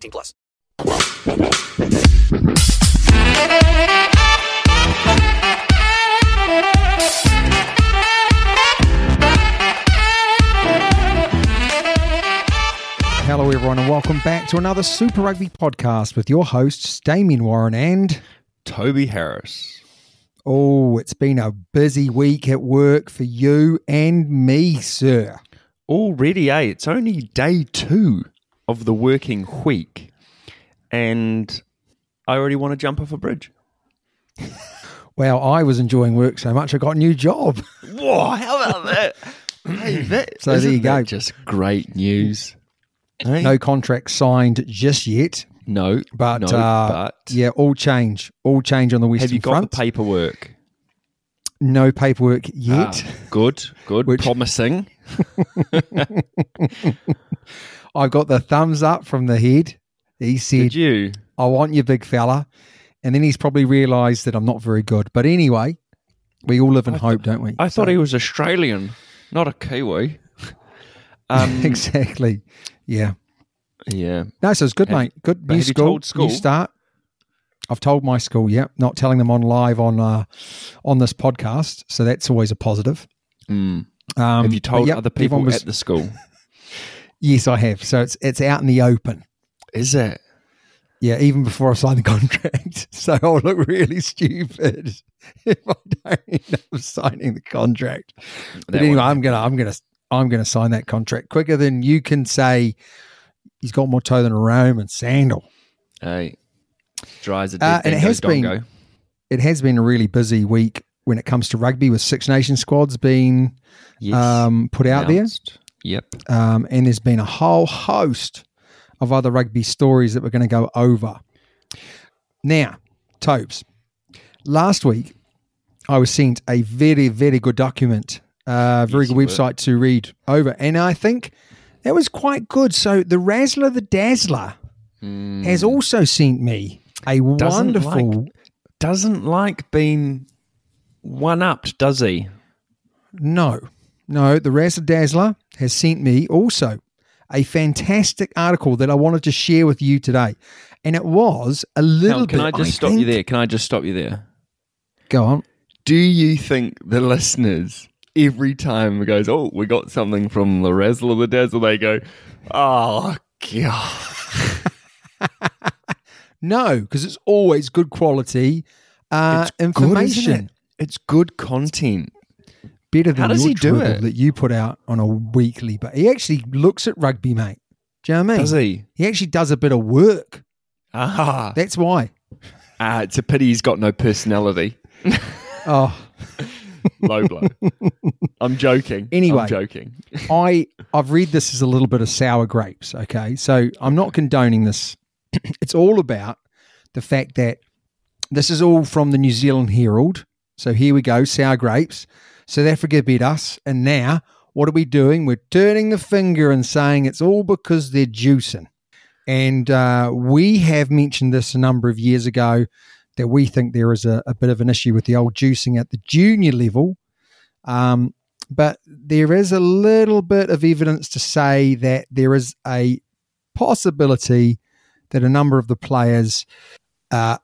18 plus. Hello, everyone, and welcome back to another Super Rugby podcast with your hosts, Damien Warren and. Toby Harris. Oh, it's been a busy week at work for you and me, sir. Already, eh? It's only day two of the working week, and I already want to jump off a bridge. Well, I was enjoying work so much I got a new job. Whoa, how about that? hey, that So there you go. Just great news. Eh? No contract signed just yet, no, but, no, uh, but yeah, all change, all change on the Western have you got Front. the paperwork? no paperwork yet. Ah, good, good, Which- promising. I've got the thumbs up from the head. He Did said, you? I want you, big fella. And then he's probably realised that I'm not very good. But anyway, we all live in hope, don't we? I thought he was Australian, not a Kiwi. Um, exactly. Yeah. yeah. No, so it's good, Have- mate. Good. New school, school? New start. I've told my school, yeah, not telling them on live on uh, on this podcast. So that's always a positive. Mm. Um, Have you told yep, other people was- at the school? Yes, I have. So it's it's out in the open. Is it? Yeah, even before I sign the contract. So I'll look really stupid if I don't end up signing the contract. But anyway, I'm gonna I'm gonna I'm gonna sign that contract quicker than you can say he's got more toe than a Roman sandal. Hey, dry as a Uh, and it has been- It has been a really busy week when it comes to rugby with Six Nation squads being Yes. um, put out Announced. Yep. Um, and there's been a whole host of other rugby stories that we're going to go over. Now, Tobes, last week I was sent a very, very good document, uh, very Yes, good you were. website to read over. And I think that was quite good. So the Razzler the Dazzler has also sent me a. Doesn't wonderful. like- Doesn't like being one upped, does he? No, no. The Razzle Dazzler has sent me also a fantastic article that I wanted to share with you today. And it was a little Hell, can bit. I just stop you there? Can I just stop you there? Go on. Do you think the listeners every time it goes, oh, we got something from the Razzle or the Dazzle, they go, oh god, No, because it's always good quality uh, It's good, isn't information. it? it's good content. Better than How does your he do dribble it? that you put out on a weekly. But he actually looks at rugby, mate. Do you know what I mean? Does he? He actually does a bit of work. Ah, That's why. ah, it's a pity he's got no personality. Oh, Low blow. I'm joking. Anyway. I'm joking. I I've read this as a little bit of sour grapes. Okay, so I'm not condoning this. it's all about the fact that this is all from the New Zealand Herald. So here we go, sour grapes. South Africa beat us, and now what are we doing? We're turning the finger and saying it's all because they're juicing. And uh, we have mentioned this a number of years ago that we think there is a, a bit of an issue with the old juicing at the junior level. Um, but there is a little bit of evidence to say that there is a possibility that a number of the players uh,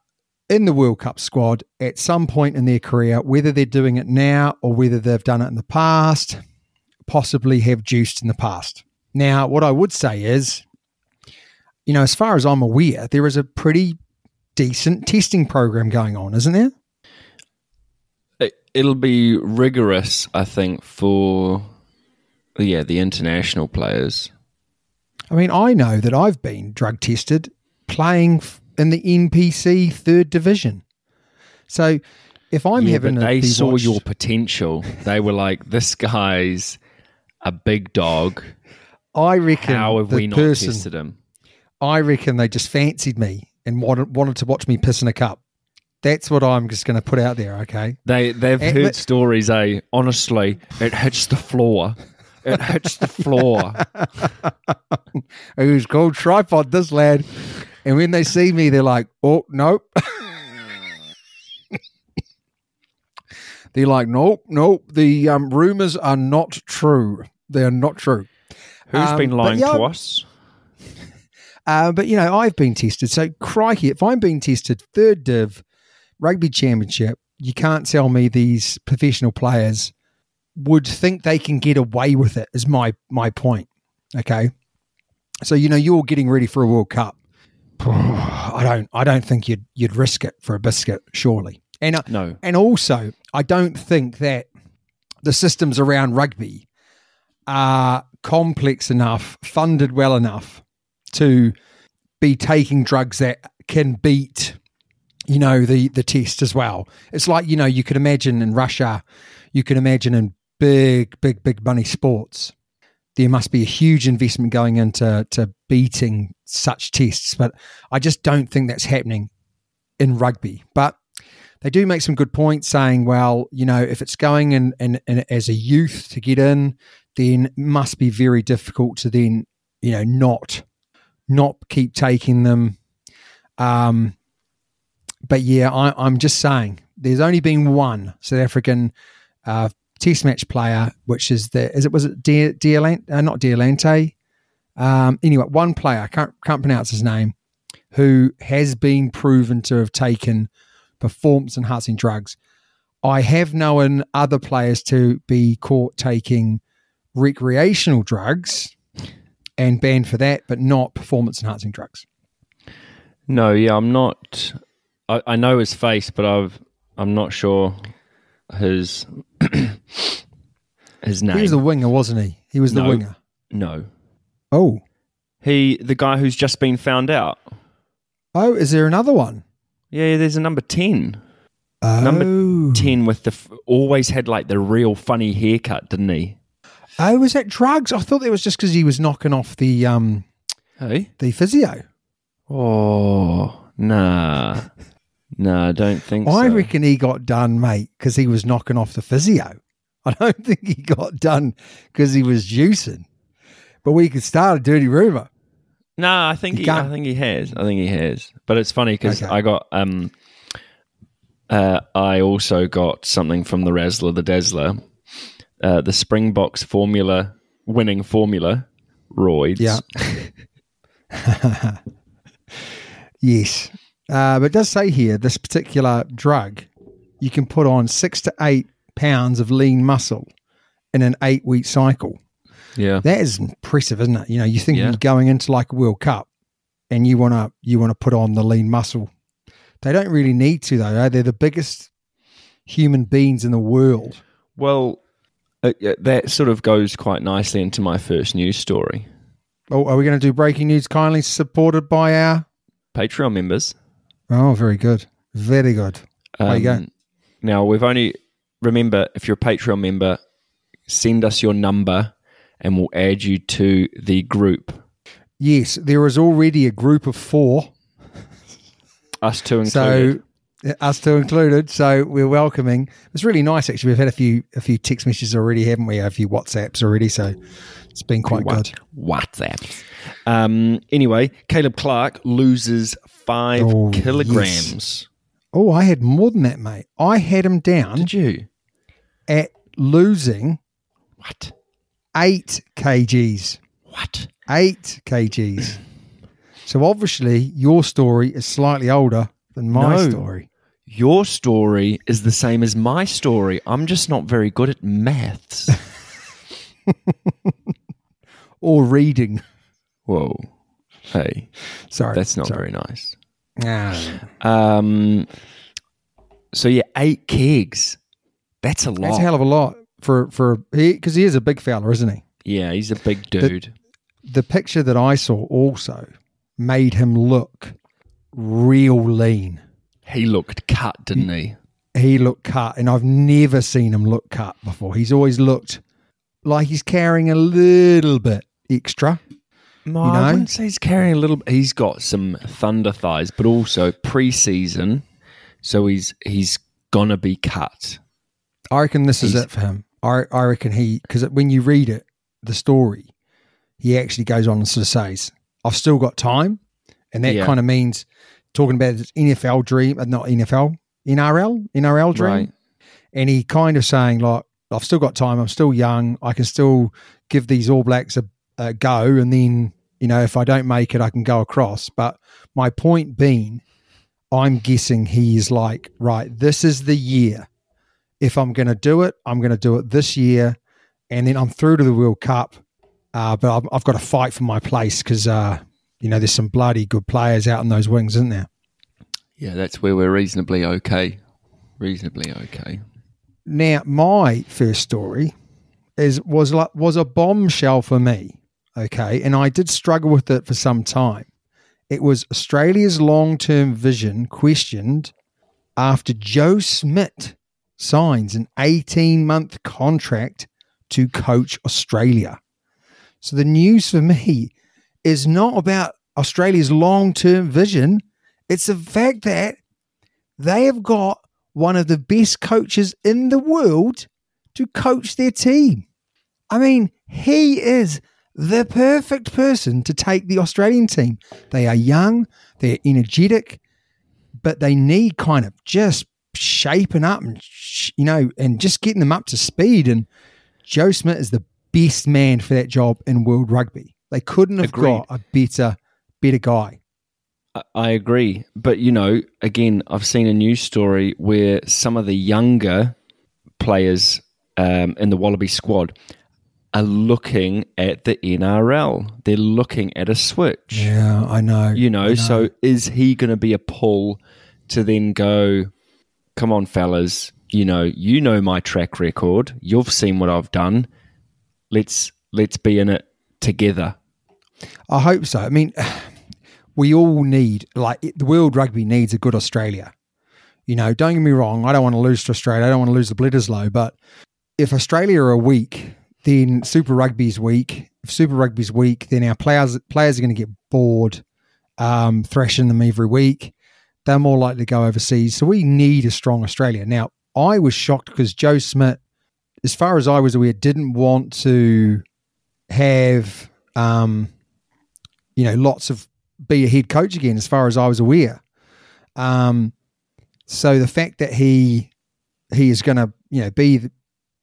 in the World Cup squad at some point in their career, whether they're doing it now or whether they've done it in the past, possibly have juiced in the past. Now, what I would say is you know, as far as I'm aware, there is a pretty decent testing program going on, isn't there? It, it'll be rigorous, I think, for yeah the international players. I mean, I know that I've been drug tested playing f- in the NPC third division. So if I'm yeah, having they saw watched- your potential. They were like, "This guy's a big dog. I reckon How have we not person, tested him?" I reckon they just fancied me and wanted, wanted to watch me piss in a cup. That's what I'm just going to put out there. Okay. They they've heard stories. Eh? Honestly, it hits the floor. It hits the floor. It was called tripod, this lad. And when they see me, they're like, oh, nope. they're like, nope, nope. The um, rumors are not true. They are not true. Who's Um, been lying yeah, to us? Uh, but, you know, I've been tested. So, crikey, if I'm being tested third div, rugby championship, you can't tell me these professional players would think they can get away with it, is my, my point. Okay. So, you know, you're getting ready for a World Cup. I don't I don't think you'd you'd risk it for a biscuit, surely. And uh, No. and also, I don't think that the systems around rugby are complex enough, funded well enough to be taking drugs that can beat, you know, the the test as well. It's like you know, you could imagine in Russia, you could imagine in big, big, big money sports, there must be a huge investment going into to beating such tests. But I just don't think that's happening in rugby. But they do make some good points saying, well, you know, if it's going in, in, in as a youth to get in, then must be very difficult to then, you know, not not keep taking them. Um, but yeah, I, I'm just saying there's only been one South African uh, Test match player, which is the is it was it De, Dealante, uh, not Dealante. Um, anyway, one player I can't can't pronounce his name, who has been proven to have taken performance enhancing drugs. I have known other players to be caught taking recreational drugs and banned for that, but not performance enhancing drugs. No, yeah, I'm not. I, I know his face, but I've I'm not sure his his name. He was the winger, wasn't he? He was the No. winger. no, Oh, he the guy who's just been found out. oh, is there another one? Yeah, there's a number ten. Oh. Number ten with the f- always had like the real funny haircut, didn't he? Oh, was that drugs? I thought that was just because he was knocking off the um Hey. the physio. Oh nah, nah. I don't think I so. reckon he got done, mate, because he was knocking off the physio. I don't think he got done because he was juicing. But we could start a dirty rumor. No, I think You he, I can't- think he has. I think he has. But it's funny because Okay. I got um, uh, I also got something from the Razzler, the Dazzler, uh, the Springboks formula winning formula, roids. Yeah. Yes. Uh, but it does say here this particular drug, you can put on six to eight pounds of lean muscle in an eight week cycle. Yeah, That is impressive, isn't it? You know, you think Yeah. you're going into like a World Cup and you wanna you wanna put on the lean muscle. They don't really need to though. eh? They're the biggest human beings in the world. Well, uh, that sort of goes quite nicely into my first news story. Oh, are we going to do breaking news? Kindly supported by our. Patreon members. Oh, very good, very good. There you go. Um, Now we've only remember if you're a Patreon member, send us your number and we'll add you to the group. Yes, there is already a group of four, Us two included. uh, us two included. So we're welcoming. It's really nice actually. We've had a few a few text messages already, haven't we? A few WhatsApps already. So it's been quite good. WhatsApp. Um, anyway, Caleb Clarke loses five Oh, kilograms. Oh, I had more than that, mate. I had him down Did you? at losing What? Eight kgs. What? Eight kgs. So obviously your story is slightly older than my No. story. Your story is the same as my story. I'm just not very good at maths. Or reading. Whoa. Hey. Sorry, That's not sorry. very nice. Ah, Um, so yeah, eight kegs. That's a lot. that's a hell of a lot for for he because he, is a big fella, isn't he? yeah, he's a big dude. The picture that I saw also made him look real lean. he looked cut, didn't he? He looked cut, and I've never seen him look cut before. He's always looked like he's carrying a little bit extra. No, You I wouldn't say he's carrying a little. He's got some thunder thighs, but also pre-season, so he's he's gonna be cut. I reckon this is it for him. I, I reckon he because when you read it, the story, he actually goes on and sort of says, "I've still got time," and that Yeah. kind of means talking about his NFL dream, uh, not NFL, NRL, NRL dream, Right. and he kind of saying like, "I've still got time. I'm still young. I can still give these All Blacks a, a go, and then you know if I don't make it, I can go across." But my point being, I'm guessing he is like, right, this is the year if I'm going to do it, I'm going to do it this year, and then I'm through to the World Cup. Uh, but I've, I've got to fight for my place because uh, you know there's some bloody good players out in those wings, isn't there? Yeah, that's where we're reasonably okay. Reasonably okay. Now, my first story is was like was a bombshell for me. Okay, and I did struggle with it for some time. It was Australia's long term vision questioned after Joe Schmidt signs an 18 month contract to coach Australia. So the news for me is not about Australia's long term vision, it's the fact that they have got one of the best coaches in the world to coach their team. I mean, he is the perfect person to take the Australian team. They are young, they're energetic, but they need kind of just shaping up and sh- you know and just getting them up to speed and Joe Schmidt is the best man for that job in world rugby. They couldn't have Agreed. got a better better guy. I- agree, but you know, again, I've seen a news story where some of the younger players um, in the Wallaby squad are looking at the NRL. They're looking at a switch. Yeah, I know. You know, I so is he going to be a pull to then go, come on, fellas, you know, you know my track record. You've seen what I've done. Let's let's be in it together. I hope so. I mean, we all need like the world rugby needs a good Australia. You know, don't get me wrong. I don't want to lose to Australia. I don't want to lose the Bledisloe. But if Australia are weak, then Super Rugby's weak. If Super Rugby's weak, then our players players are going to get bored, um, thrashing them every week. They're more likely to go overseas. So we need a strong Australia. Now, I was shocked because Joe Schmidt, as far as I was aware, didn't want to have um, you know, lots of be a head coach again, as far as I was aware. Um, so the fact that he he is going to you know be the,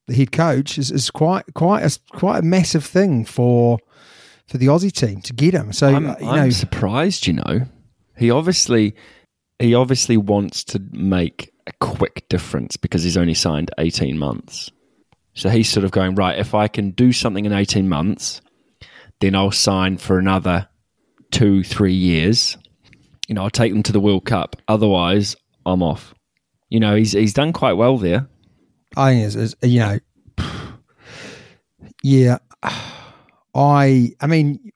the head coach is, is quite quite a quite a massive thing for for the Aussie team to get him. So I'm, uh, you I'm surprised. You know, he obviously he obviously wants to make a quick difference because he's only signed eighteen months. So he's sort of going right. If I can do something in eighteen months, then I'll sign for another two, three years. You know, I'll take them to the World Cup. Otherwise, I'm off. You know, he's he's done quite well there. I think it's, it's, you know, yeah, I I mean,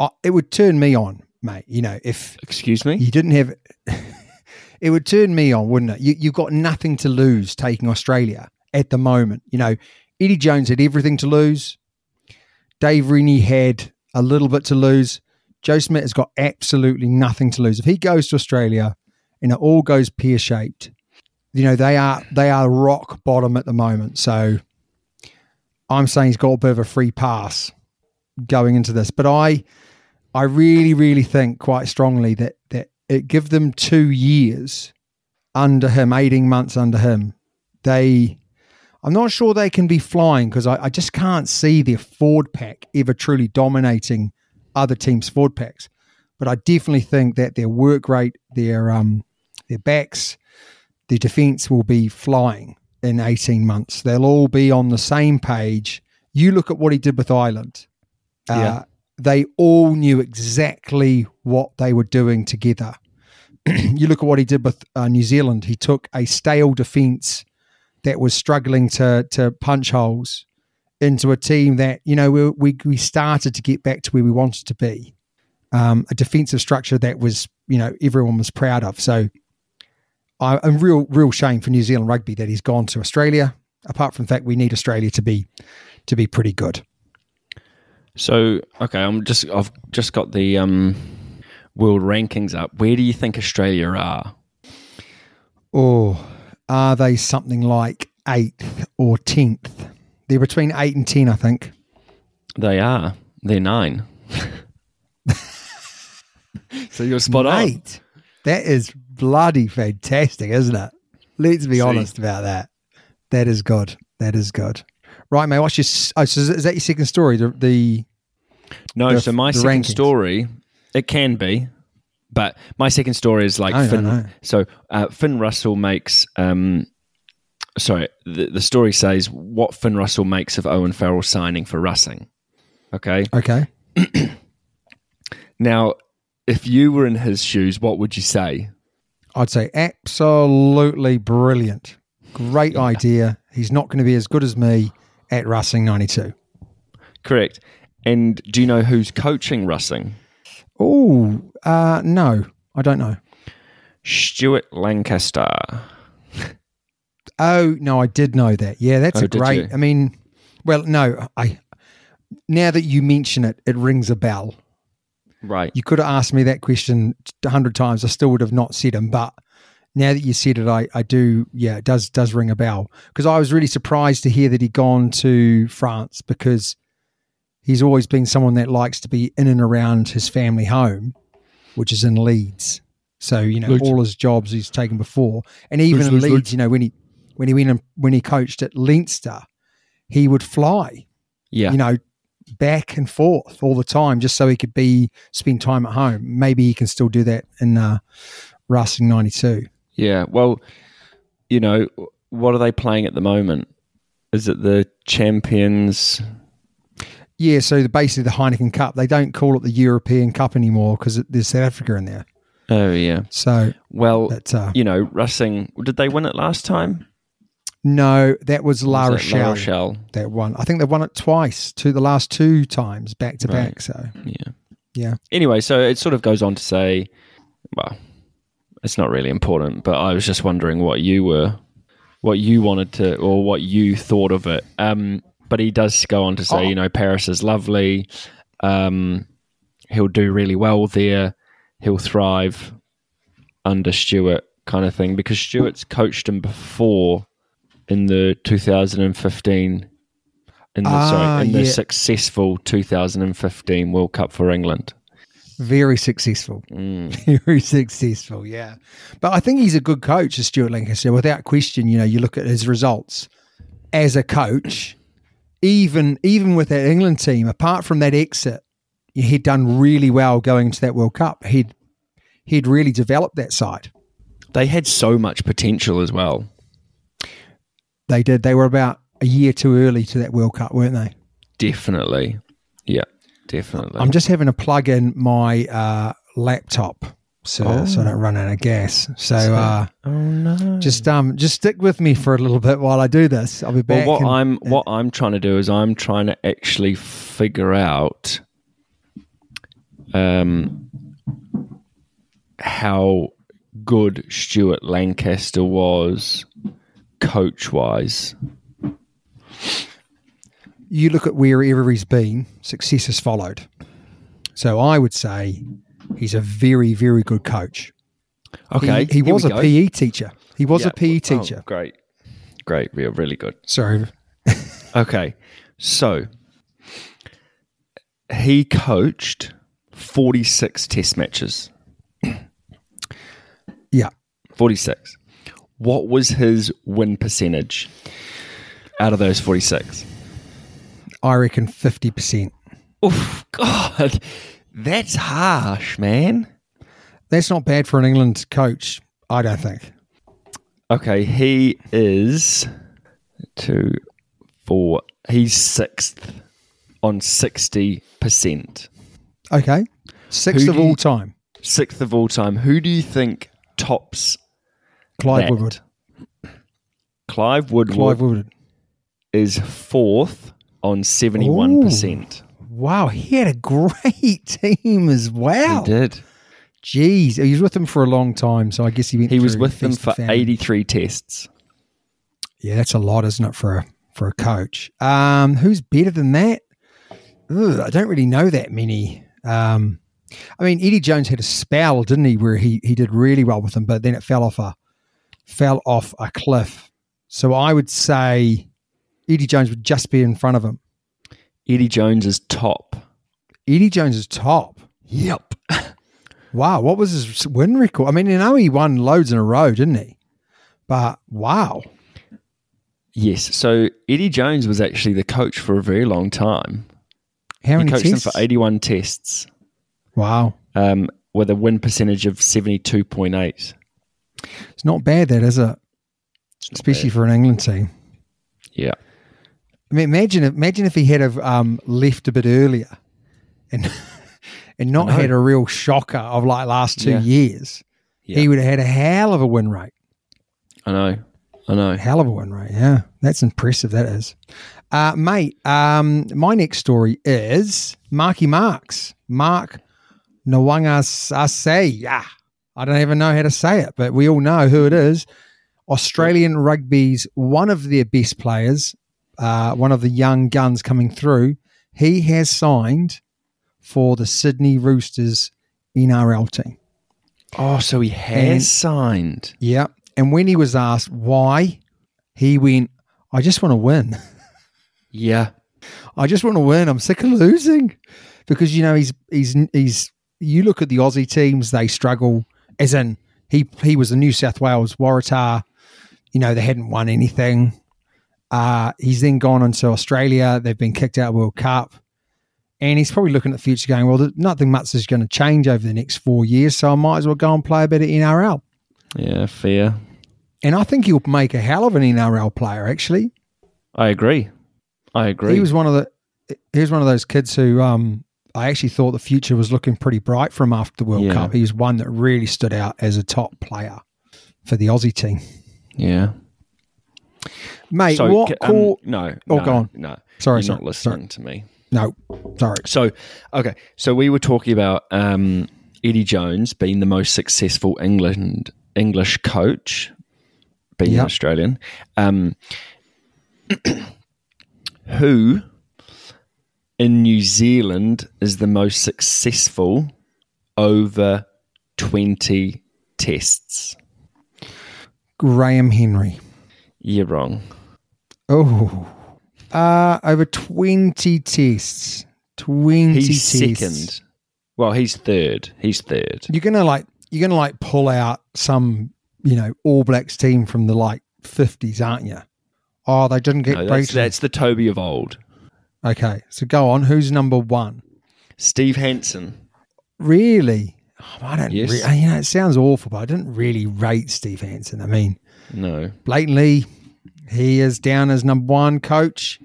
I, it would turn me on, mate. You know, if Excuse me. you didn't have it would turn me on wouldn't it? You, you've got nothing to lose taking australia at the moment you know. Eddie jones had everything to lose. Dave Rennie had a little bit to lose. Joe Schmidt has got absolutely nothing to lose. If he goes to australia and it all goes pear-shaped you know they are they are rock bottom at the moment. So i'm saying he's got a bit of a free pass going into this. But i I really, really think quite strongly that that it give them two years under him, eighteen months under him. They, I'm not sure they can be flying because I, I just can't see their forward pack ever truly dominating other teams' forward packs. But I definitely think that their work rate, their um, their backs, their defense will be flying in 18 months. They'll all be on the same page. You look at what he did with Ireland. Uh, Yeah. They all knew exactly what they were doing together. you look at what he did with uh, New Zealand. He took a stale defence that was struggling to to punch holes into a team that you know we we, we started to get back to where we wanted to be. Um, a defensive structure that was you know everyone was proud of. So I, a real real shame for New Zealand rugby that he's gone to Australia. Apart from the fact we need Australia to be to be pretty good. So okay, I'm just I've just got the um, world rankings up. Where do you think Australia are? Oh, are they something like eighth or tenth? They're between eight and ten, I think. They are. They're nine. so you're spot on. That is bloody fantastic, isn't it? Let's be See. honest about that. That is good. That is good. Right, mate. What's your? Oh, so is that your second story? The, the No, the- so my second rankings. story, it can be, but my second story is like No, no, Finn. no. So uh, Finn Russell makes. Um, sorry, the, the story says what Finn Russell makes of Owen Farrell signing for Racing. Okay, okay. now if you were in his shoes, what would you say? I'd say absolutely brilliant. Great idea. He's not going to be as good as me at Racing 92. Correct. And do you know who's coaching Racing? Oh, uh, no, I don't know. Stuart Lancaster. Oh, no, I did know that. Yeah, that's Oh, a great. I mean, well, no, I now that you mention it, it rings a bell. Right. You could have asked me that question a hundred times. I still would have not said him, but now that you said it, I, I do. Yeah, it does does ring a bell because I was really surprised to hear that he'd gone to France because he's always been someone that likes to be in and around his family home, which is in Leeds. So you know Leeds. all his jobs he's taken before, and even Leeds, in Leeds, Leeds, you know when he when he went and, when he coached at Leinster, he would fly Yeah. you know, back and forth all the time just so he could be spend time at home. Maybe he can still do that in uh, Racing 92. Yeah. Well, you know, what are they playing at the moment? Is it the Champions? Yeah, so the, basically the Heineken Cup, they don't call it the European Cup anymore because there's South Africa in there. Oh, yeah. So, Well, uh, you know, Racing, did they win it last time? no, that was La Rochelle, Rochelle. that one. I think they've won it twice, to the last two times back to Right. back. So, Yeah. yeah. Anyway, so it sort of goes on to say, well, it's not really important, but I was just wondering what you were, what you wanted to, or what you thought of it. Um, but he does go on to say, Oh. you know, Paris is lovely. Um, he'll do really well there. He'll thrive under Stuart, kind of thing, because Stuart's coached him before in the 2015. In the, Ah, sorry, in the yeah. successful 2015 World Cup for England. Very successful. Mm. Very successful, yeah. But I think he's a good coach, as Stuart Lancaster, without question. You know, you look at his results as a coach, even even with that England team, apart from that exit, he'd done really well going into that World Cup. He'd he'd really developed that side. They had so much potential as well. They did. They were about a year too early to that World Cup, weren't they? Definitely. Definitely. I'm just having to plug in my uh, laptop so, so I don't run out of gas. So uh, oh no. just um just stick with me for a little bit while I do this. I'll be back. well, what in- I'm what I'm trying to do is I'm trying to actually figure out um how good Stuart Lancaster was coach wise. You look at wherever he's been, success has followed. So I would say he's a very, very good coach. Okay. He, he was we a go. PE teacher. He was Yeah. a PE Oh, teacher. great. Great. are really good. Sorry. Okay, so he coached 46 test matches. Yeah. 46. What was his win percentage out of those 46? I reckon 50%. Oof, God, that's harsh, man. That's not bad for an England coach, I don't think. Okay, he is two, four, he's sixth on 60%. Okay. Sixth Who of do you- all time. Sixth of all time. Who do you think tops Clive that? Woodward. Clive Woodward Clive Woodward. is fourth on 71%. Wow, he had a great team as well. He did. Jeez, he was with them for a long time, so I guess he went. He was with them for and 83 tests. Yeah, that's a lot, isn't it, for a for a coach? Um, who's better than that? Ugh, I don't really know that many. Um, I mean, Eddie Jones had a spell, didn't he, where he he did really well with them, but then it fell off a fell off a cliff. So I would say Eddie Jones would just be in front of him. Eddie Jones is top. Eddie Jones is top. Yep. Wow, what was his win record? I mean, you know, he won loads in a row, didn't he? But wow, Yes. So Eddie Jones was actually the coach for a very long time. how He many coached tests? them for 81 tests wow, um, with a win percentage of 72.8. it's not bad, that is it? Especially for an England team. Yeah. I mean, imagine if, imagine if he had have um, left a bit earlier, and and not had a real shocker of like last two Yeah. years. Yeah. He would have had a hell of a win rate. I know. I know. Hell of a win rate. Yeah, that's impressive. That is, uh, mate. Um, my next story is Marky Marks. Mark Nawanga Yeah, I don't even know how to say it, but we all know who it is. Australian rugby's one of their best players, uh, one of the young guns coming through. He has signed for the Sydney Roosters NRL team. Oh, so he has And- signed. Yeah. And when he was asked why, he went, I just want to win. Yeah. I just want to win. I'm sick of losing. Because, you know, he's, he's, he's, you look at the Aussie teams, they struggle, as in, he, he was the New South Wales Waratah. You know, they hadn't won anything. Uh, he's then gone into Australia. They've been kicked out of World Cup. And he's probably looking at the future going, well, nothing much is going to change over the next four years. So I might as well go and play a bit of NRL. Yeah, fair. And I think he'll make a hell of an NRL player, actually. I agree. I agree. He was one of the he was one of those kids who um I actually thought the future was looking pretty bright for him after the World Yeah. Cup. He was one that really stood out as a top player for the Aussie team. yeah. Mate, So, what um, call no. Oh, no, go on. No. Sorry, You're sorry, not listening to me. No, sorry. So, okay. So we were talking about um, Eddie Jones being the most successful England English coach, being Yep. Australian. Um, who in New Zealand is the most successful over 20 tests? Graham Henry. You're wrong. Oh. Uh over twenty tests. Twenty He's tests. second. Well, he's third. He's third. You're gonna like you're gonna like pull out some, you know, All Blacks team from the like fifties, aren't you? Oh, they didn't get No, that's, that's the Toby of old. Okay, so go on. Who's number one? Steve Hansen. Really? Oh, I don't. Yes. Re- you know, it sounds awful, but I didn't really rate Steve Hansen. I mean, No. blatantly, he is down as number one coach,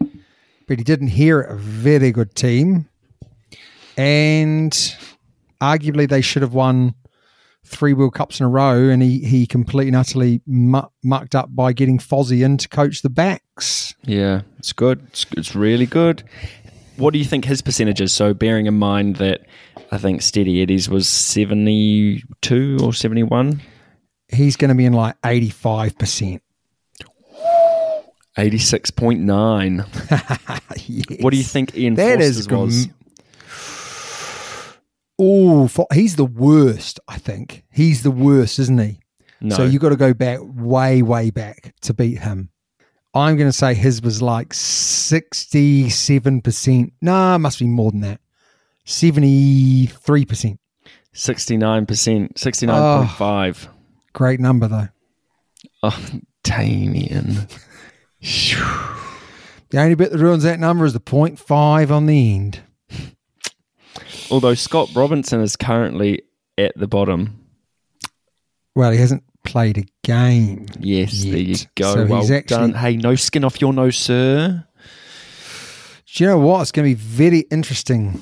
but he didn't hear a very good team, and arguably they should have won three World Cups in a row, and he he completely and utterly mu- mucked up by getting Fozzie in to coach the backs. Yeah, it's good. It's, it's really good. What do you think his percentage is? So, bearing in mind that I think Steady Eddie's was 72 or 71, He's going to be in like eighty five percent. 86.9. What do you think Ian That Foster's is was? Oh, he's the worst. I think he's the worst, isn't he? No. So you've got to go back way, way back to beat him. I'm going to say his was like sixty-seven percent. Nah, must be more than that. Seventy-three percent. 69%, 69.5. Great number though. Oh, Damien. The only bit that ruins that number is the point five on the end. Although Scott Robertson is currently at the bottom. Well, he hasn't played a game. Yes, there you go. So well he's actually- done. Hey, no skin off your nose, sir. Do you know what? It's going to be very interesting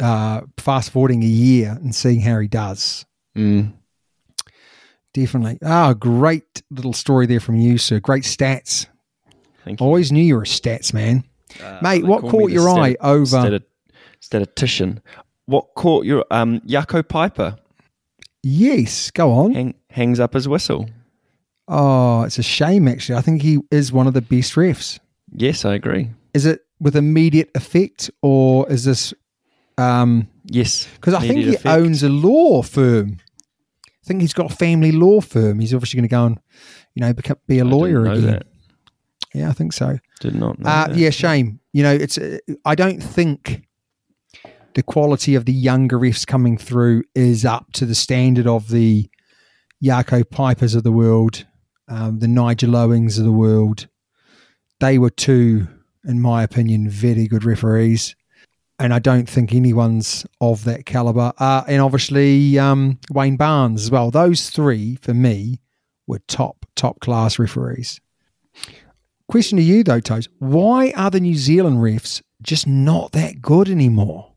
uh, fast forwarding a year and seeing how he does. Mm. Definitely. Ah, great little story there from you, sir. Great stats. Thank you. Always knew you were a stats man. Uh, Mate, what caught your eye over- stat- statistician? What caught your um Jaco Peyper Yes, go on. hang, hangs up his whistle? Oh, it's a shame, actually. I think he is one of the best refs. Yes, I agree. Is it with immediate effect or is this. um Yes, Because I think he effect. owns a law firm. I think he's got a family law firm. He's obviously going to go and, you know, become, be a I lawyer again. that. Yeah, I think so. Did not know. Uh, yeah, shame. You know, it's. Uh, I don't think the quality of the younger refs coming through is up to the standard of the Jaco Peypers of the world, um, the Nigel Owens of the world. They were two, in my opinion, very good referees, and I don't think anyone's of that caliber. Uh, and obviously um, Wayne Barnes as well. Those three, for me, were top top class referees. Question to you though, Toes. Why are the New Zealand refs just not that good anymore?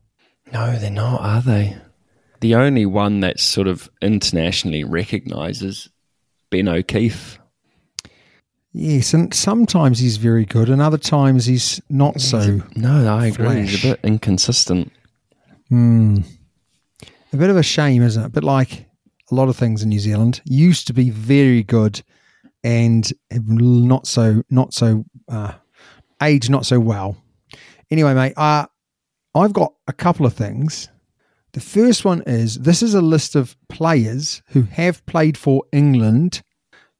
No, they're not, are they? The only one that's sort of internationally recognised is Ben O'Keefe. Yes, and sometimes he's very good, and other times he's not so. No, I agree. He's a bit inconsistent. Hmm. A bit of a shame, isn't it? But like a lot of things in New Zealand, used to be very good, and not so not so uh, aged not so well. Anyway, mate, uh, I've got a couple of things. The first one is this is a list of players who have played for England,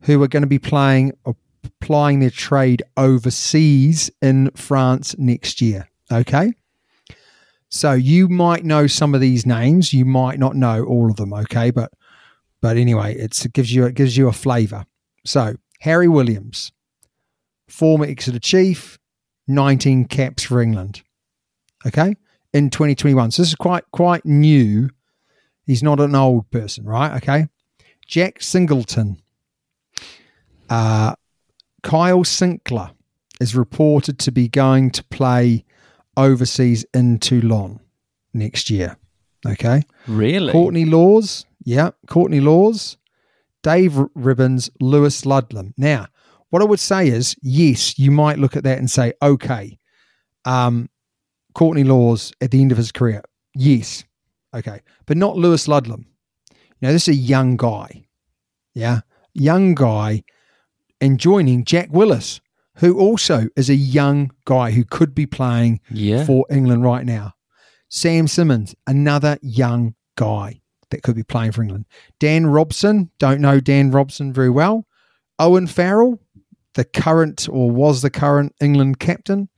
who are going to be playing or applying their trade overseas in France next year. Okay. So you might know some of these names, you might not know all of them, okay? But but anyway, it's, it gives you it gives you a flavour. So Harry Williams, former Exeter Chief, 19 caps for England. Okay? In 2021. So this is quite quite new. He's not an old person, right? Okay. Jack Singleton. Uh Kyle Sinckler is reported to be going to play overseas in Toulon next year. Okay. Really? Courtney Lawes. Yeah. Courtney Lawes, Dave Ribbans, Lewis Ludlam. Now, what I would say is, yes, you might look at that and say, okay, um, Courtney Lawes at the end of his career. Yes. Okay. But not Lewis Ludlam. Now, this is a young guy. Yeah. Young guy and joining Jack Willis, who also is a young guy who could be playing Yeah. for England right now. Sam Simmonds, another young guy that could be playing for England. Dan Robson, don't know Dan Robson very well. Owen Farrell, the current or was the current England captain.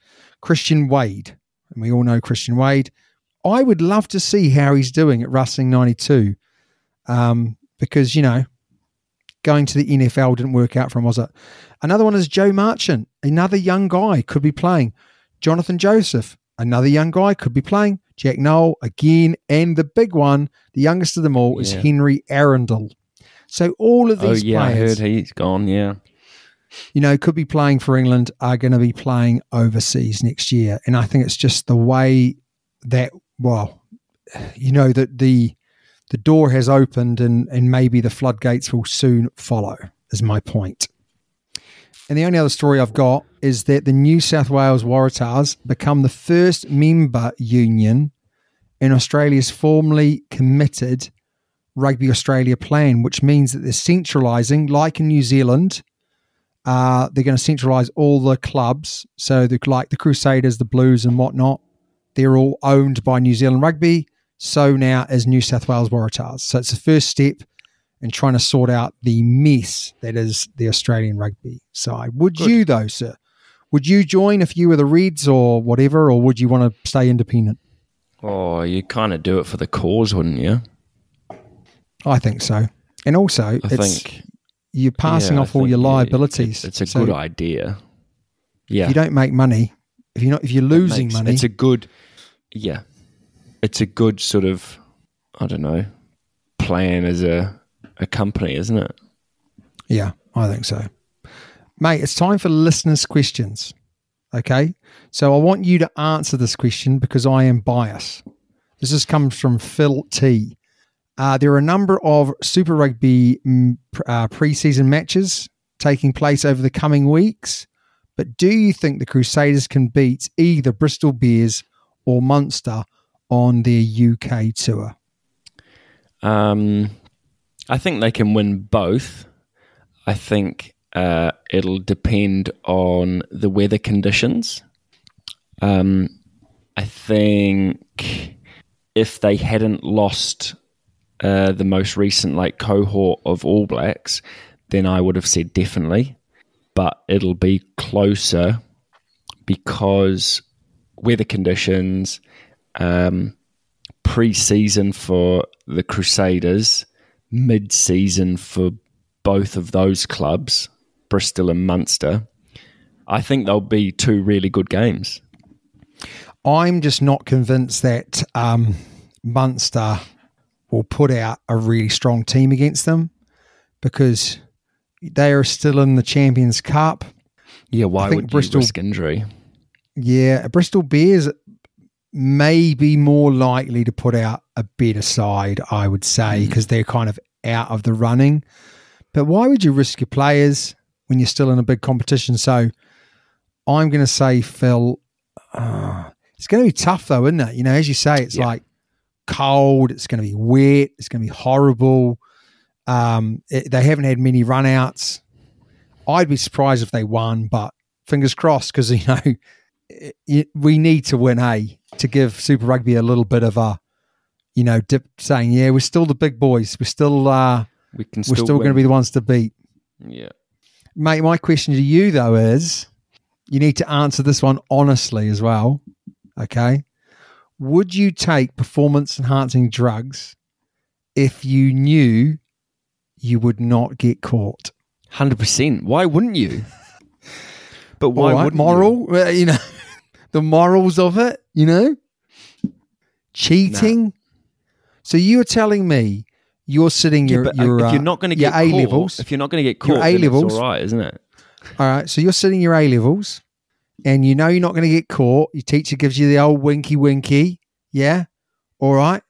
Christian Wade, and we all know Christian Wade. I would love to see how he's doing at Racing 92 um, because, you know, going to the NFL didn't work out for him, was it? Another one is Joe Marchant, another young guy could be playing. Jonathan Joseph, another young guy could be playing. Jack Nowell again, and the big one, the youngest of them all, is Yeah. Henry Arundell. So all of these Oh these yeah, I heard he's gone. Yeah. you know, could be playing for England, are going to be playing overseas next year, and I think it's just the way that, well, you know, that the the door has opened, and and maybe the floodgates will soon follow. Is my point. And the only other story I've got is that the New South Wales Waratahs become the first member union in Australia's formally committed Rugby Australia plan, which means that they're centralising, like in New Zealand. Uh, they're going to centralise all the clubs. So, like the Crusaders, the Blues, and whatnot, they're all owned by New Zealand Rugby. So now is New South Wales Waratahs. So it's the first step in trying to sort out the mess that is the Australian rugby side. Would you, though, sir? Would you join if you were the Reds or whatever, or would you want to stay independent? Oh, you kind of do it for the cause, wouldn't you? I think so. And also, I it's, think you're passing yeah, I off all think, your liabilities. It's a So good idea. Yeah. If you don't make money, if you're not, if you're losing makes- money, It's a good, yeah. It's a good sort of, I don't know, plan as a a company, isn't it? Yeah, I think so. Mate, it's time for listeners' questions. Okay. So I want you to answer this question because I am biased. This has come from Phil T. Uh, there are a number of Super Rugby mm, uh, preseason matches taking place over the coming weeks, but do you think the Crusaders can beat either Bristol Bears or Munster on their UK tour? Um, I think they can win both. I think uh, it'll depend on the weather conditions. Um, I think if they hadn't lost uh, the most recent like cohort of All Blacks, then I would have said definitely. But it'll be closer because weather conditions, um, pre-season for the Crusaders, mid-season for both of those clubs, Bristol and Munster. I think they'll be two really good games. I'm just not convinced that um, Munster will put out a really strong team against them because they are still in the Champions Cup. Yeah, why would Bristol- risk injury? Yeah, Bristol Bears may be more likely to put out a better side, I would say, because they're kind of out of the running. But why would you risk your players when you're still in a big competition? So I'm going to say, Phil, uh, it's going to be tough though, isn't it? You know, as you say, it's Yeah. like cold, it's going to be wet, it's going to be horrible. Um, it- they haven't had many runouts. I'd be surprised if they won, but fingers crossed because you know it, it- we need to win a to give Super Rugby a little bit of a you know dip, saying yeah we're still the big boys we're still uh, We can we're still, still going to be the ones to beat. Yeah. Mate, my question to you though is you need to answer this one honestly as well. Okay. Would you take performance enhancing drugs if you knew you would not get caught? Hundred percent. Why wouldn't you? But why right, moral, uh, you know, the morals of it, you know, cheating. So you're telling me you're sitting You? your Yeah, but uh, your if uh, you're not going to get A levels. if you're not going to get caught, then A-levels. it's all right, isn't it? All right, so you're sitting your A levels, and you know you're not going to get caught. Your teacher gives you the old winky winky, yeah, all right,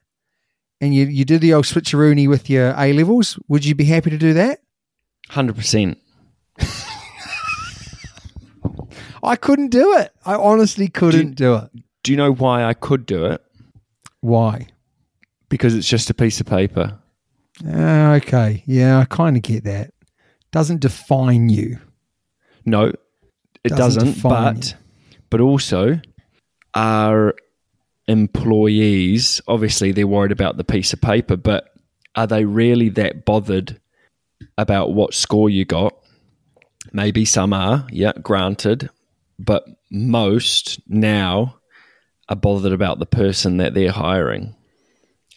and you you do the old switcheroony with your A levels. Would you be happy to do that? Hundred percent. I couldn't do it. I honestly couldn't do it. Do you know why I could do it? Why? Because it's just a piece of paper. Ah, okay, yeah, I kind of get that. Doesn't define you. No, it Doesn't doesn't. but but also our employees obviously they're worried about the piece of paper, but are they really that bothered about what score you got? Maybe some are, yeah, granted, but most now are bothered about the person that they're hiring.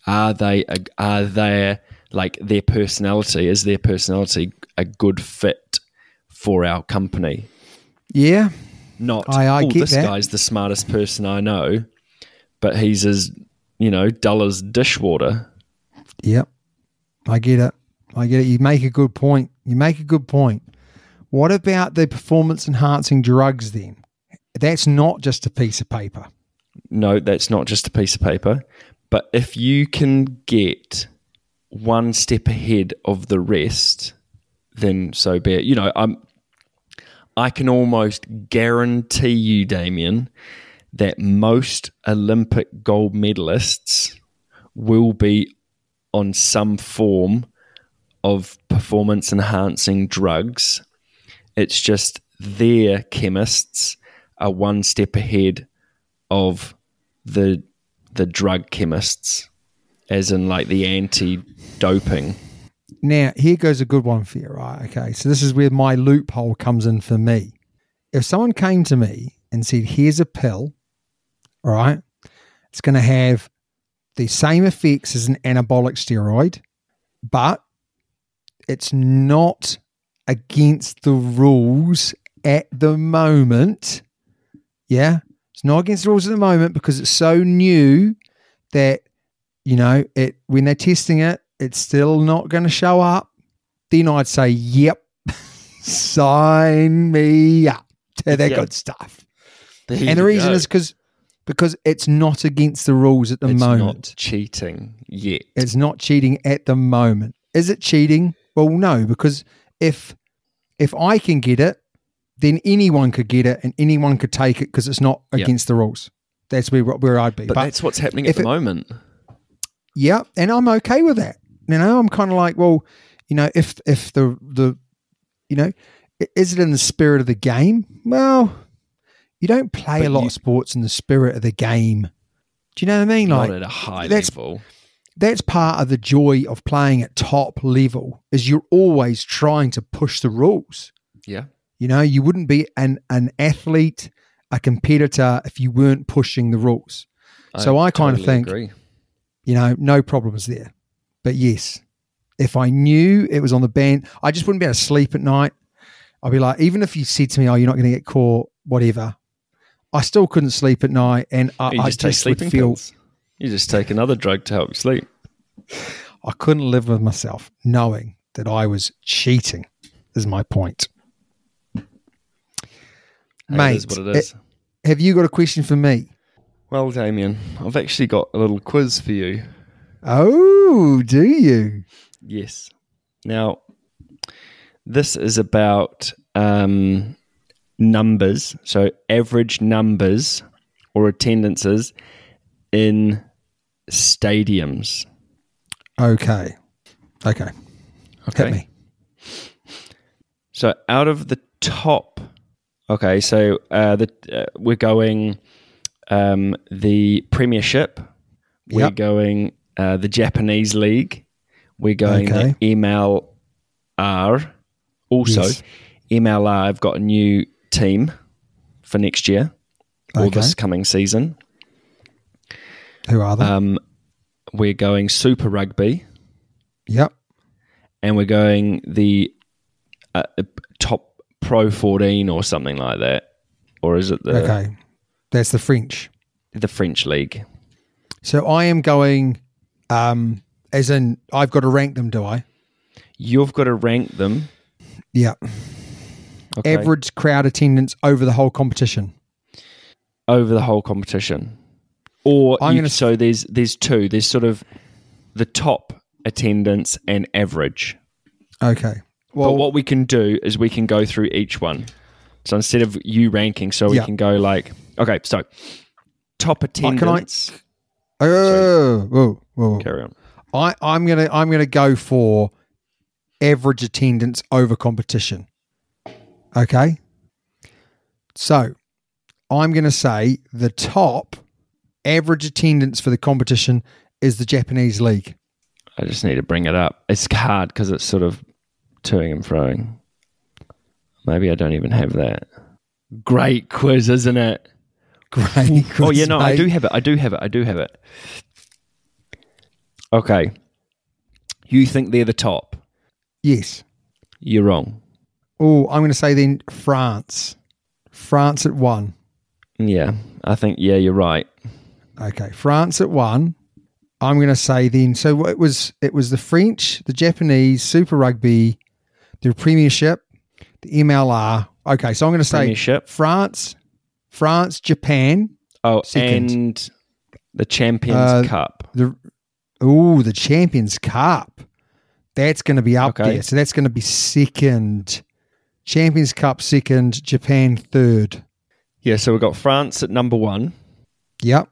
Are they are they like their personality? Is their personality a good fit for our company? Yeah, Not I- I oh, get this that. guy's the smartest person I know, but he's as you know dull as dishwater. Yep. I get it. I get it. You make a good point. You make a good point. What about the performance enhancing drugs then? That's not just a piece of paper. No, that's not just a piece of paper. But if you can get one step ahead of the rest, then so be it. You know, I'm. I can almost guarantee you, Damien, that most Olympic gold medalists will be on some form of performance enhancing drugs. It's just their chemists are one step ahead of the the drug chemists, as in like the anti doping. Now, here goes a good one for you, right? Okay. So, this is where my loophole comes in for me. If someone came to me and said, here's a pill, all right, it's going to have the same effects as an anabolic steroid, but it's not against the rules at the moment. Yeah. It's not against the rules at the moment because it's so new that, you know, it when they're testing it, it's still not going to show up. Then I'd say, yep, sign me up to that Yeah. good stuff. There and the reason go. is because because it's not against the rules at the it's moment. not cheating yet. It's not cheating at the moment. Is it cheating? Well, no, because if if I can get it, then anyone could get it and anyone could take it because it's not Yeah. against the rules. That's where where I'd be. but, that's what's happening at the it- moment. yeah, and I'm okay with that. You know, I'm kind of like, well, you know, if if the the you know, is it in the spirit of the game? Well, you don't play But a lot you- of sports in the spirit of the game. Do you know what I mean? Not Like at a high that's- level. that's part of the joy of playing at top level is you're always trying to push the rules. Yeah. You know, you wouldn't be an an athlete, a competitor if you weren't pushing the rules. So I kinda think- agree. You know, no problems there. But yes, if I knew it was on the ban, I just wouldn't be able to sleep at night. I'd be like, even if you said to me, "Oh, you're not going to get caught," whatever, I still couldn't sleep at night, and I, You I just take just would sleeping feel pills. You just take another drug to help you sleep. I couldn't live with myself knowing that I was cheating. Is my point, mate? it is what it is. have you got a question for me? well, Damien, I've actually got a little quiz for you. Oh, do you? Yes. Now, this is about um, numbers, so average numbers or attendances in stadiums. Okay, okay. Okay. Hit me. So out of the top, okay, so uh, the uh, we're going um, the Premiership, we're Yep. going uh, the Japanese League, we're going Okay. the MLR. Also, Yes. MLR have got a new team for next year or Okay. this coming season. Who are they? Um, we're going Super Rugby. yep. and we're going the uh, pro 14 or something like that or is it the okay, that's the French. the french league So I am going, um, as in I've got to rank them. Do I? you've got to rank them Yeah. okay, Average crowd attendance over the whole competition. over the whole competition or I'm you- gonna- so there's there's two there's sort of the top attendance and average Okay. But what we can do is we can go through each one so instead of you ranking so we Yeah. can go like okay so top uh, can I- attendance oh, whoa, whoa. carry on I, I'm gonna I'm gonna go for average attendance over competition. Okay. So I'm gonna say the top average attendance for the competition is the Japanese league. I just need to bring it up. It's hard because it's sort of toing and froing. Maybe I don't even have that. Great quiz, isn't it? Great. oh yeah, no, I do have it. I do have it. I do have it. Okay. You think they're the top? Yes. You're wrong. Oh, I'm gonna say then France. France at one. Yeah, I think yeah, you're right. Okay, France at one. I'm going to say then. So it was it was the French, the Japanese, Super Rugby, the Premiership, the MLR. Okay, so I'm going to say Premiership. France, France, Japan, Oh, Second. and the Champions Uh, Cup. the oh the Champions Cup. That's going to be up Okay. there. So that's going to be second. Champions Cup second, Japan third. Yeah, so we've got France at number one, Yep.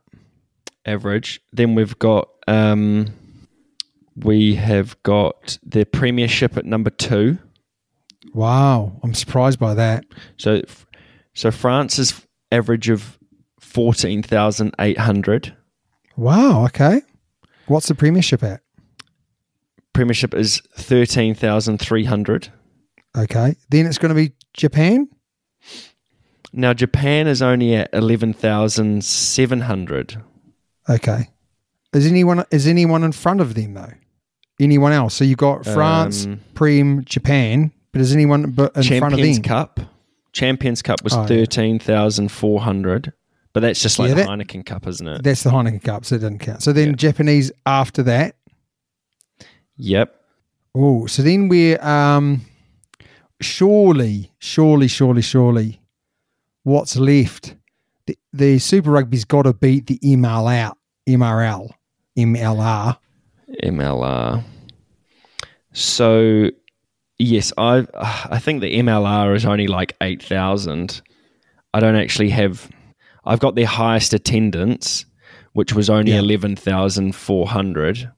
average. Then we've got um, we have got the Premiership at number two. Wow, I'm surprised by that. So, so France is average of fourteen thousand eight hundred. Wow. Okay. What's the Premiership at? Premiership is thirteen thousand three hundred. Okay. Then it's going to be Japan. Now Japan is only at eleven thousand seven hundred. Okay. Is anyone is anyone in front of them though? Anyone else? So you've got France, Um, Prem, Japan, but is anyone but in front of Champions them? Cup. Champions Cup was Oh, thirteen thousand four hundred, but that's just like Yeah, the that- Heineken Cup, isn't it? That's the Heineken Cup, so it doesn't count. So then Yeah. Japanese after that. Yep. Oh, so then we're um surely, surely, surely, surely what's left? The, the Super Rugby's got to beat the MLR, MRL, MLR. MLR. So, yes, I I think the MLR is only like eight thousand. I don't actually have. I've got their highest attendance, which was only Yeah. eleven thousand four hundred.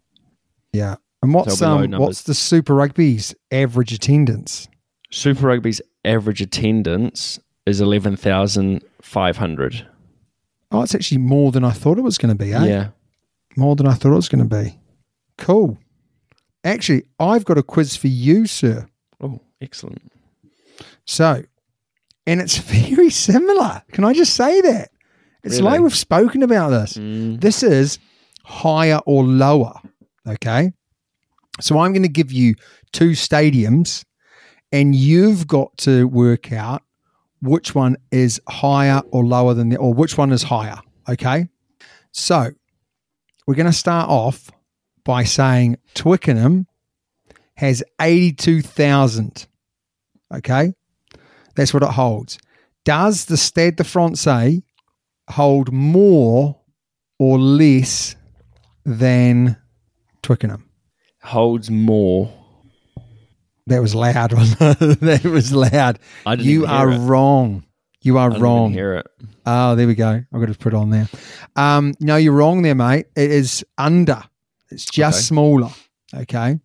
Yeah. And what's So um what's the Super Rugby's average attendance? Super Rugby's average attendance is eleven thousand five hundred. Oh, it's actually more than I thought it was going to be. Eh? Yeah. More than I thought it was going to be. Cool. Actually, I've got a quiz for you, sir. Oh, excellent. So, and it's very similar. Can I just say that? It's Really? like we've spoken about this. Mm. This is higher or lower. Okay. So I'm going to give you two stadiums, and you've got to work out which one is higher or lower than the, or which one is higher. Okay. So we're going to start off by saying Twickenham has 82,000. Okay. That's what it holds. Does the Stade de France hold more or less than Twickenham? Holds more. That was loud. that was loud. I didn't you even hear are it. wrong. You are wrong. I didn't even wrong. hear it. Oh, there we go. I've got to put it on there. Um, no, you're wrong there, mate. It is under. It's just Okay. smaller. Okay.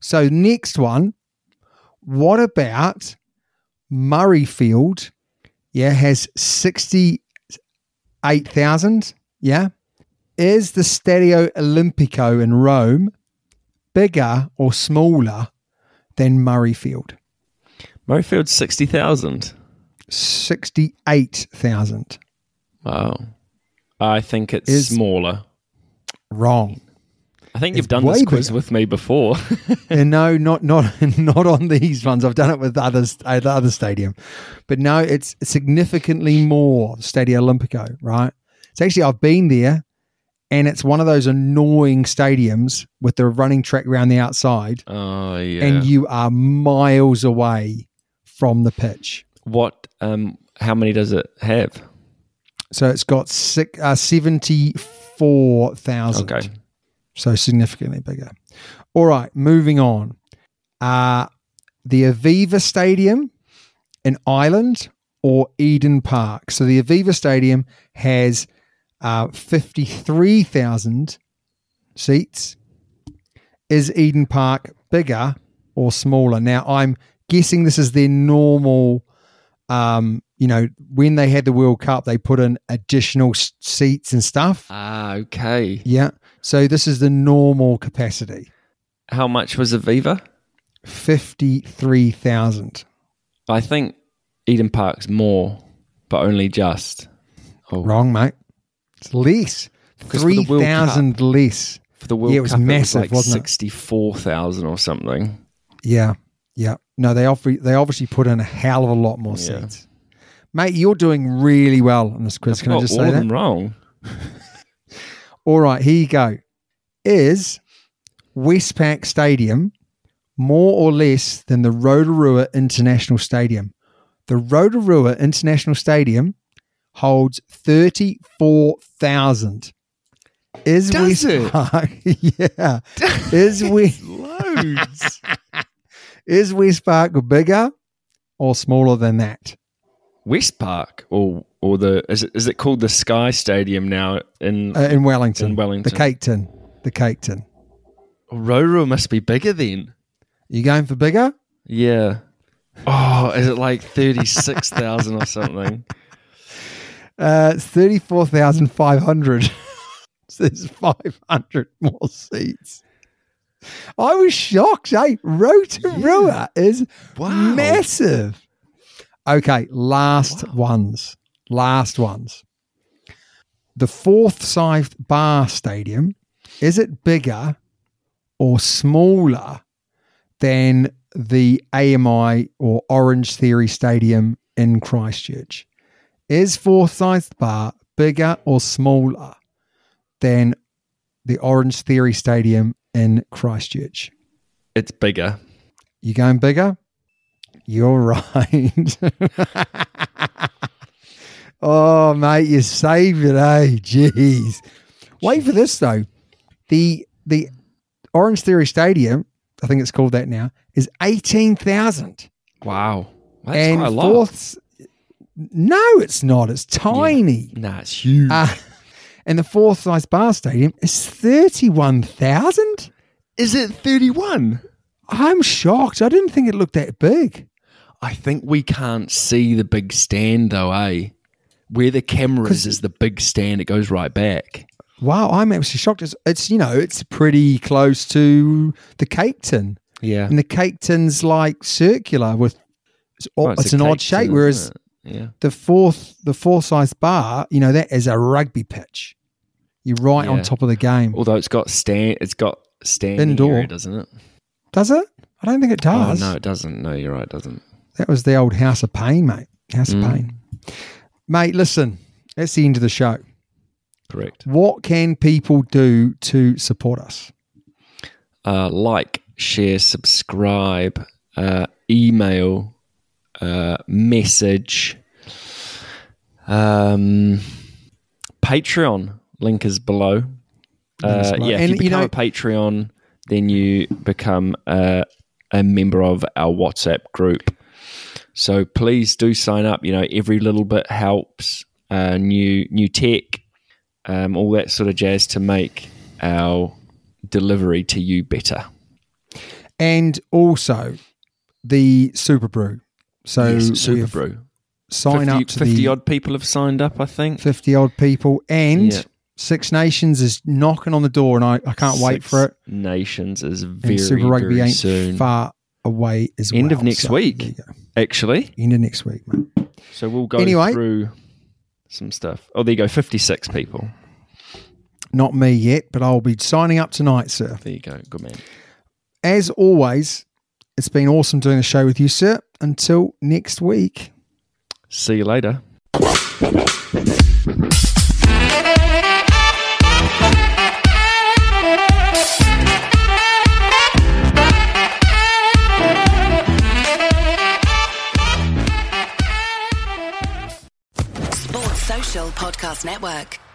So next one. What about Murrayfield? Yeah, has sixty eight thousand. Yeah. Is the Stadio Olimpico in Rome bigger or smaller than Murrayfield? Murrayfield's sixty thousand. Sixty eight thousand. Wow. I think it's Is- smaller. Wrong. I think you've done this quiz bigger. with me before. and no, not not not on these ones. I've done it with others at the other stadium, but no, it's significantly more Stadio Olimpico. Right? It's actually I've been there, and it's one of those annoying stadiums with the running track around the outside, oh yeah. and you are miles away from the pitch. what? Um. How many does it have? So it's got six, uh, seventy four thousand. Okay. So significantly bigger. All right, moving on. Uh, the Aviva Stadium in Ireland or Eden Park. So the Aviva Stadium has uh, 53,000 seats. Is Eden Park bigger or smaller? Now, I'm guessing this is their normal. Um, you know, when they had the World Cup, they put in additional s- seats and stuff. Ah, okay. Yeah. So this is the normal capacity. How much was Aviva? 53,000. I think Eden Park's more, but only just. Oh, Wrong, mate. It's less. 'Cause for the World 3,000 less. For the World Yeah, it was Cup, massive, it was like wasn't it? Sixty-four thousand or something. Yeah. Yeah. No, they obviously, they obviously put in a hell of a lot more Yeah. seats. Mate, you're doing really well on this quiz. Can I just all say of that? wrong. All right, here you go. Is Westpac Stadium more or less than the Rotorua International Stadium? The Rotorua International Stadium holds 34,000. Is Does it? Westpac yeah. Is we Loads. is Westpac bigger or smaller than that? Westpac or or the is it is it called the Sky Stadium now in Uh, in Wellington. In Wellington. The Cake Tin. The Cake Tin. Rotorua must be bigger then. You going for bigger? Yeah. Oh, is it like thirty six thousand or something? Uh, it's 34,500. so there's 500 more seats. I was shocked, eh? Rotorua is Wow. massive. Okay, last ones. Last ones. The Forsyth Barr Stadium, is it bigger or smaller than the AMI or Orange Theory Stadium in Christchurch? Is Forsyth Barr bigger or smaller than the Orange Theory Stadium in Christchurch? It's bigger. You going bigger? You're right. Oh, mate, you saved it, eh? Jeez. Wait for this though. The the Orange Theory Stadium, I think it's called that now, is eighteen thousand. Wow. That's And quite a lot. fourth, no, it's not. It's tiny. Nah, it's huge. Uh, and the Forsyth Barr stadium is thirty one thousand. Is it 31? I'm shocked. I didn't think it looked that big. I think we can't see the big stand though, eh? Where the camera is, is the big stand. It goes right back. Wow, I'm actually shocked. It's, it's you know it's pretty close to the cake tin, Yeah. and the cake tin's like circular with it's, Well, it's, a an odd shape. tin, Whereas yeah. the fourth the Forsyth Barr, you know, that is a rugby pitch. You're right on top of the game. Although it's got stand, it's got stand Indoor. area, doesn't it? Does it? I don't think it does. Oh no, it doesn't. No, you're right. It doesn't. That was the old House of Pain, mate. House Mm. of Pain. Mate, listen, that's the end of the show. Correct. What can people do to support us? Uh, like, share, subscribe, uh, email, uh, message, um, Patreon. Link is below. Uh, yeah, if And, you you become know- a Patreon, then you become a, a member of our WhatsApp group. So please do sign up. You know, every little bit helps. Uh, new new tech, um, all that sort of jazz to make our delivery to you better. And also the Super Brew. So yes, Super Brew. sign 50, up to 50 the odd people have signed up, I think. 50 odd people. And Yeah. Six Nations is knocking on the door, and I, I can't wait for it. Nations is very, and Super Rugby very ain't soon. far away as End well. of next So, week. There you go. Actually, End of next week, mate. so we'll go Anyway. through some stuff. Oh, there you go. 56 people. Not me yet, but I'll be signing up tonight, sir. There you go. Good man. As always, it's been awesome doing the show with you, sir. Until next week. See you later. Podcast Network.